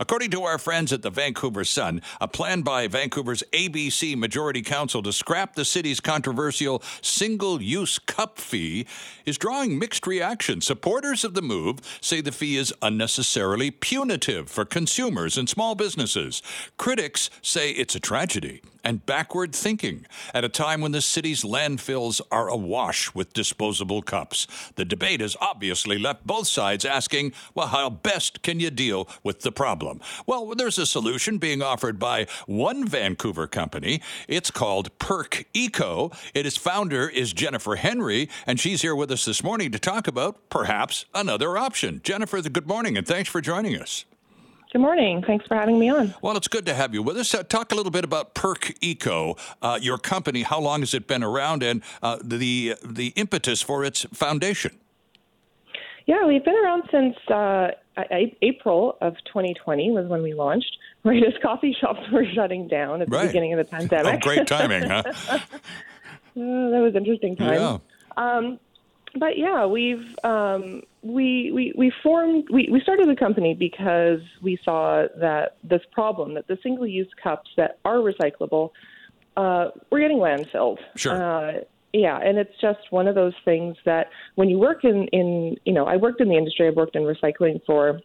According to our friends at the Vancouver Sun, a plan by Vancouver's ABC Majority Council to scrap the city's controversial single use cup fee is drawing mixed reaction. Supporters of the move say the fee is unnecessarily punitive for consumers and small businesses. Critics say it's a tragedy and backward thinking at a time when the city's landfills are awash with disposable cups. The debate has obviously left both sides asking, well, how best can you deal with the problem? Well, there's a solution being offered by one Vancouver company. It's called Perk Eco. Its founder is Jennifer Henry, and she's here with us this morning to talk about perhaps another option. Jennifer, good morning, and thanks for joining us. Good morning. Thanks for having me on. Well, it's good to have you with us. Uh, talk a little bit about Perk Eco, uh, your company. How long has it been around, and uh, the the impetus for its foundation? Yeah, we've been around since April of 2020 was when we launched. Right as coffee shops were shutting down at the right. beginning of the pandemic. Oh, great timing, huh? Uh, that was interesting time. Yeah. Um, but yeah, we've um, we, we we formed we, we started the company because we saw that this problem that the single use cups that are recyclable uh, were getting landfilled. Sure. Uh, yeah, and it's just one of those things that when you work in in you know I worked in the industry. I've worked in recycling for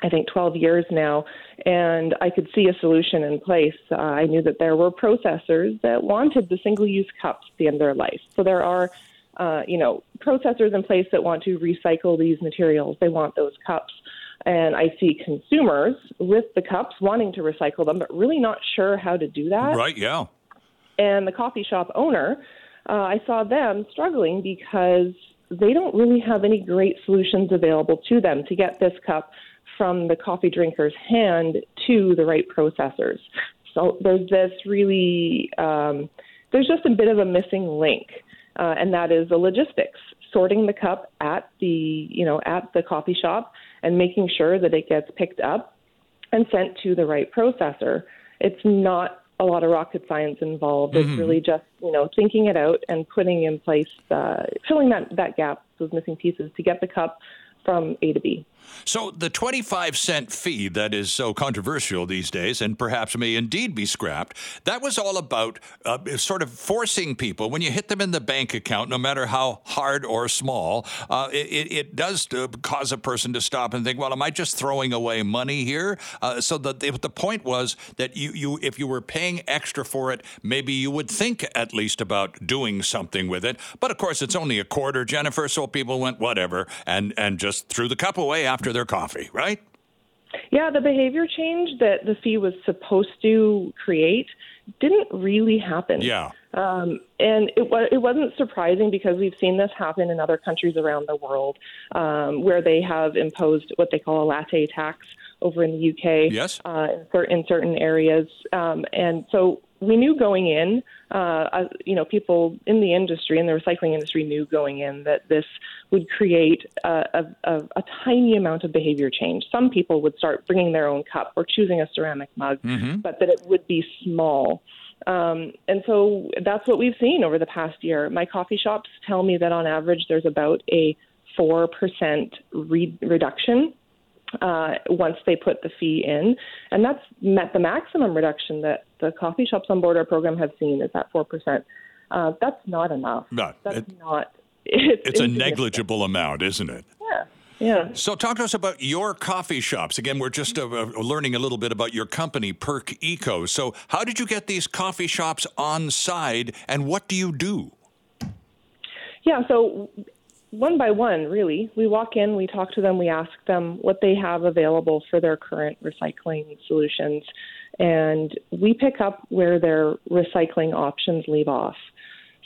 I think 12 years now, and I could see a solution in place. Uh, I knew that there were processors that wanted the single use cups at the end of their life. So there are uh, you know, processors in place that want to recycle these materials. They want those cups. And I see consumers with the cups wanting to recycle them, but really not sure how to do that. Right, yeah. And the coffee shop owner, uh, I saw them struggling because they don't really have any great solutions available to them to get this cup from the coffee drinker's hand to the right processors. So there's this really, um, there's just a bit of a missing link uh, and that is the logistics, sorting the cup at the you know at the coffee shop and making sure that it gets picked up and sent to the right processor. It's not a lot of rocket science involved. Mm-hmm. It's really just you know thinking it out and putting in place, uh, filling that that gap, those missing pieces to get the cup from A to B. So the 25 cent fee that is so controversial these days and perhaps may indeed be scrapped, that was all about uh, sort of forcing people, when you hit them in the bank account, no matter how hard or small, uh, it, it, does uh, cause a person to stop and think, well, am I just throwing away money here? Uh, so the, the point was that you, you, if you were paying extra for it, maybe you would think at least about doing something with it. But of course, it's only a quarter, Jennifer, so people went whatever and, and just threw the cup away after their coffee, right? Yeah, the behavior change that the fee was supposed to create didn't really happen. Yeah. Um, and it, was, it wasn't surprising because we've seen this happen in other countries around the world um, where they have imposed what they call a latte tax over in the UK. Yes. Uh, in, in certain areas. Um, and so we knew going in, uh, you know, people in the industry, in the recycling industry, knew going in that this would create a, a, a, tiny amount of behavior change. Some people would start bringing their own cup or choosing a ceramic mug, mm-hmm. but that it would be small. Um, and so that's what we've seen over the past year. My coffee shops tell me that on average there's about a 4% re- reduction uh, once they put the fee in. And that's met the maximum reduction that the coffee shops on board our program have seen is that 4%. Uh, that's not enough. No, that's it, not. It's, it's a negligible amount, isn't it? Yeah. Yeah. So, talk to us about your coffee shops. Again, we're just uh, uh, learning a little bit about your company, Perk Eco. So, how did you get these coffee shops on side, and what do you do? Yeah, so one by one, really. We walk in, we talk to them, we ask them what they have available for their current recycling solutions, and we pick up where their recycling options leave off.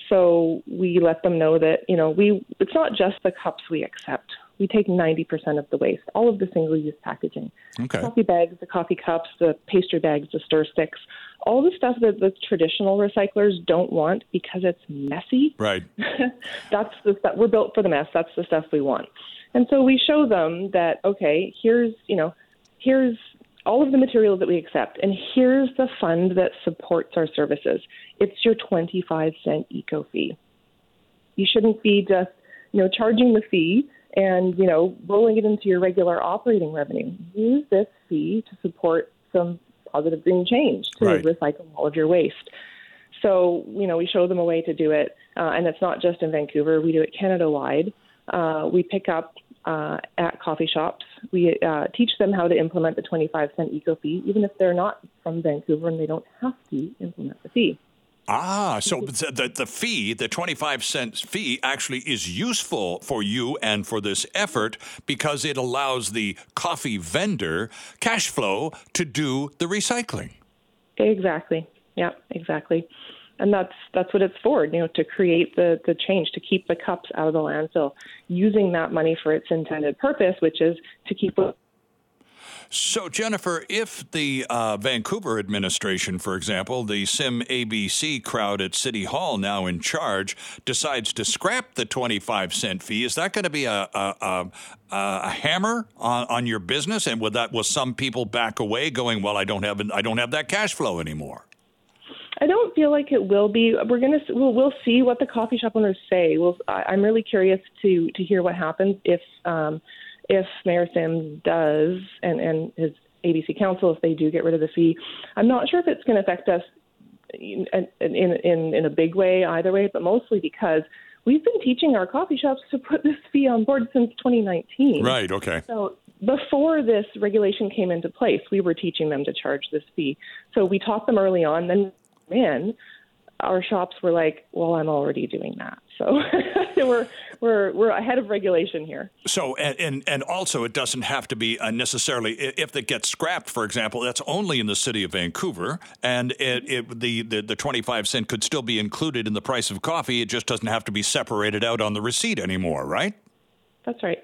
So we let them know that, you know, we it's not just the cups we accept we take 90% of the waste, all of the single use packaging. Okay. Coffee bags, the coffee cups, the pastry bags, the stir sticks, all the stuff that the traditional recyclers don't want because it's messy. Right. That's the stuff we're built for the mess. That's the stuff we want. And so we show them that, okay, here's, you know, here's all of the materials that we accept, and here's the fund that supports our services. It's your 25 cent eco fee. You shouldn't be just, you know, charging the fee and you know rolling it into your regular operating revenue. Use this fee to support some positive green change to right. recycle all of your waste. So you know we show them a way to do it, uh, and it's not just in Vancouver. We do it Canada wide. Uh, we pick up uh, at coffee shops. We uh, teach them how to implement the 25 cent eco fee, even if they're not from Vancouver and they don't have to implement the fee. Ah, so the, the fee, the 25 cents fee, actually is useful for you and for this effort because it allows the coffee vendor cash flow to do the recycling. Exactly. Yeah, exactly. And that's that's what it's for, you know, to create the, the change, to keep the cups out of the landfill, using that money for its intended purpose, which is to keep so, Jennifer, if the uh, Vancouver administration, for example, the Sim ABC crowd at City Hall now in charge, decides to scrap the 25 cent fee, is that going to be a, a, a, a hammer on, on, your business? And will that will some people back away, going, "Well, I don't have I don't have that cash flow anymore." I don't feel like it will be. We're gonna we'll, we'll see what the coffee shop owners say. We'll, I, am really curious to to hear what happens if um, if Mayor Sims does and, and his ABC Council, if they do get rid of the fee, I'm not sure if it's going to affect us in, in, in, in a big way either way, but mostly because we've been teaching our coffee shops to put this fee on board since 2019. Right, okay. So before this regulation came into place, we were teaching them to charge this fee. So we taught them early on, then in, our shops were like, well, I'm already doing that. So we're we're we're ahead of regulation here. So and, and and also it doesn't have to be uh, necessarily if it gets scrapped, for example, that's only in the city of Vancouver, and it, it the, the the 25 cent could still be included in the price of coffee. It just doesn't have to be separated out on the receipt anymore, right? That's right.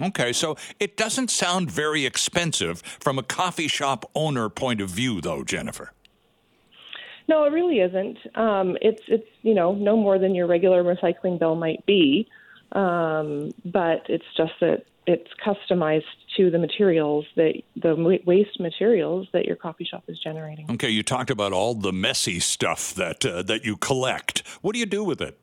Okay, so it doesn't sound very expensive from a coffee shop owner point of view, though, Jennifer. No, it really isn't. Um, it's it's you know no more than your regular recycling bill might be, um, but it's just that it's customized to the materials that the waste materials that your coffee shop is generating. Okay, you talked about all the messy stuff that uh, that you collect. What do you do with it?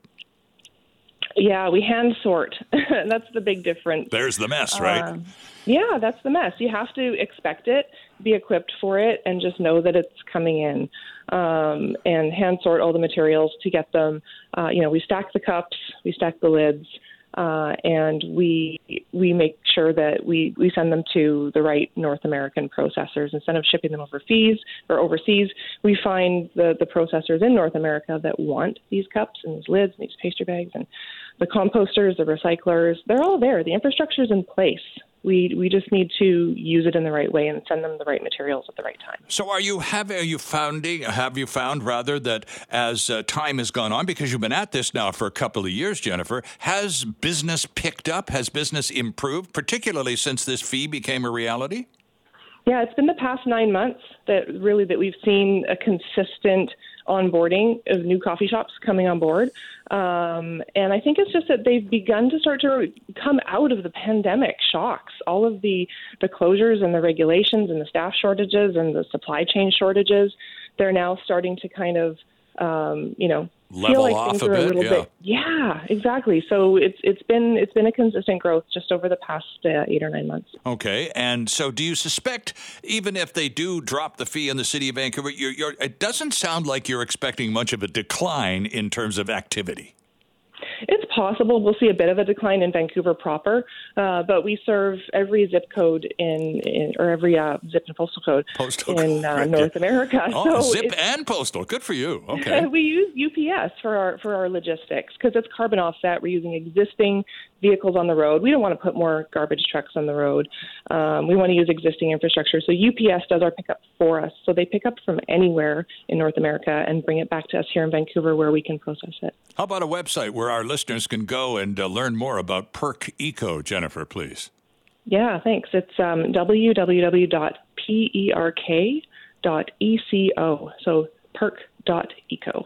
Yeah, we hand sort. that's the big difference. There's the mess, right? Uh, yeah, that's the mess. You have to expect it, be equipped for it, and just know that it's coming in. Um, and hand sort all the materials to get them. Uh, you know, we stack the cups, we stack the lids, uh, and we we make sure that we, we send them to the right North American processors instead of shipping them overseas or overseas. We find the the processors in North America that want these cups and these lids and these pastry bags and the composters, the recyclers. They're all there. The infrastructure is in place. We we just need to use it in the right way and send them the right materials at the right time. So, are you have are you founding have you found rather that as uh, time has gone on because you've been at this now for a couple of years, Jennifer, has business picked up? Has business improved, particularly since this fee became a reality? Yeah, it's been the past nine months that really that we've seen a consistent onboarding of new coffee shops coming on board. Um, and I think it's just that they've begun to start to come out of the pandemic shocks. All of the, the closures and the regulations and the staff shortages and the supply chain shortages, they're now starting to kind of, um, you know, level like off a, bit, yeah. bit. Yeah, exactly. So it's it's been it's been a consistent growth just over the past uh, eight or nine months. Okay, and so do you suspect even if they do drop the fee in the city of Vancouver, you're, you're, it doesn't sound like you're expecting much of a decline in terms of activity. It's possible we'll see a bit of a decline in Vancouver proper, uh, but we serve every zip code in, in or every uh, zip and postal code postal in uh, right. North America. Oh, so zip and postal. Good for you. Okay. we use UPS for our for our logistics because it's carbon offset. We're using existing vehicles on the road. We don't want to put more garbage trucks on the road. Um, we want to use existing infrastructure. So UPS does our pickup for us. So they pick up from anywhere in North America and bring it back to us here in Vancouver where we can process it. How about a website where our listeners can go and uh, learn more about Perk Eco, Jennifer, please? Yeah, thanks. It's um, www.perk.eco. So perk.eco.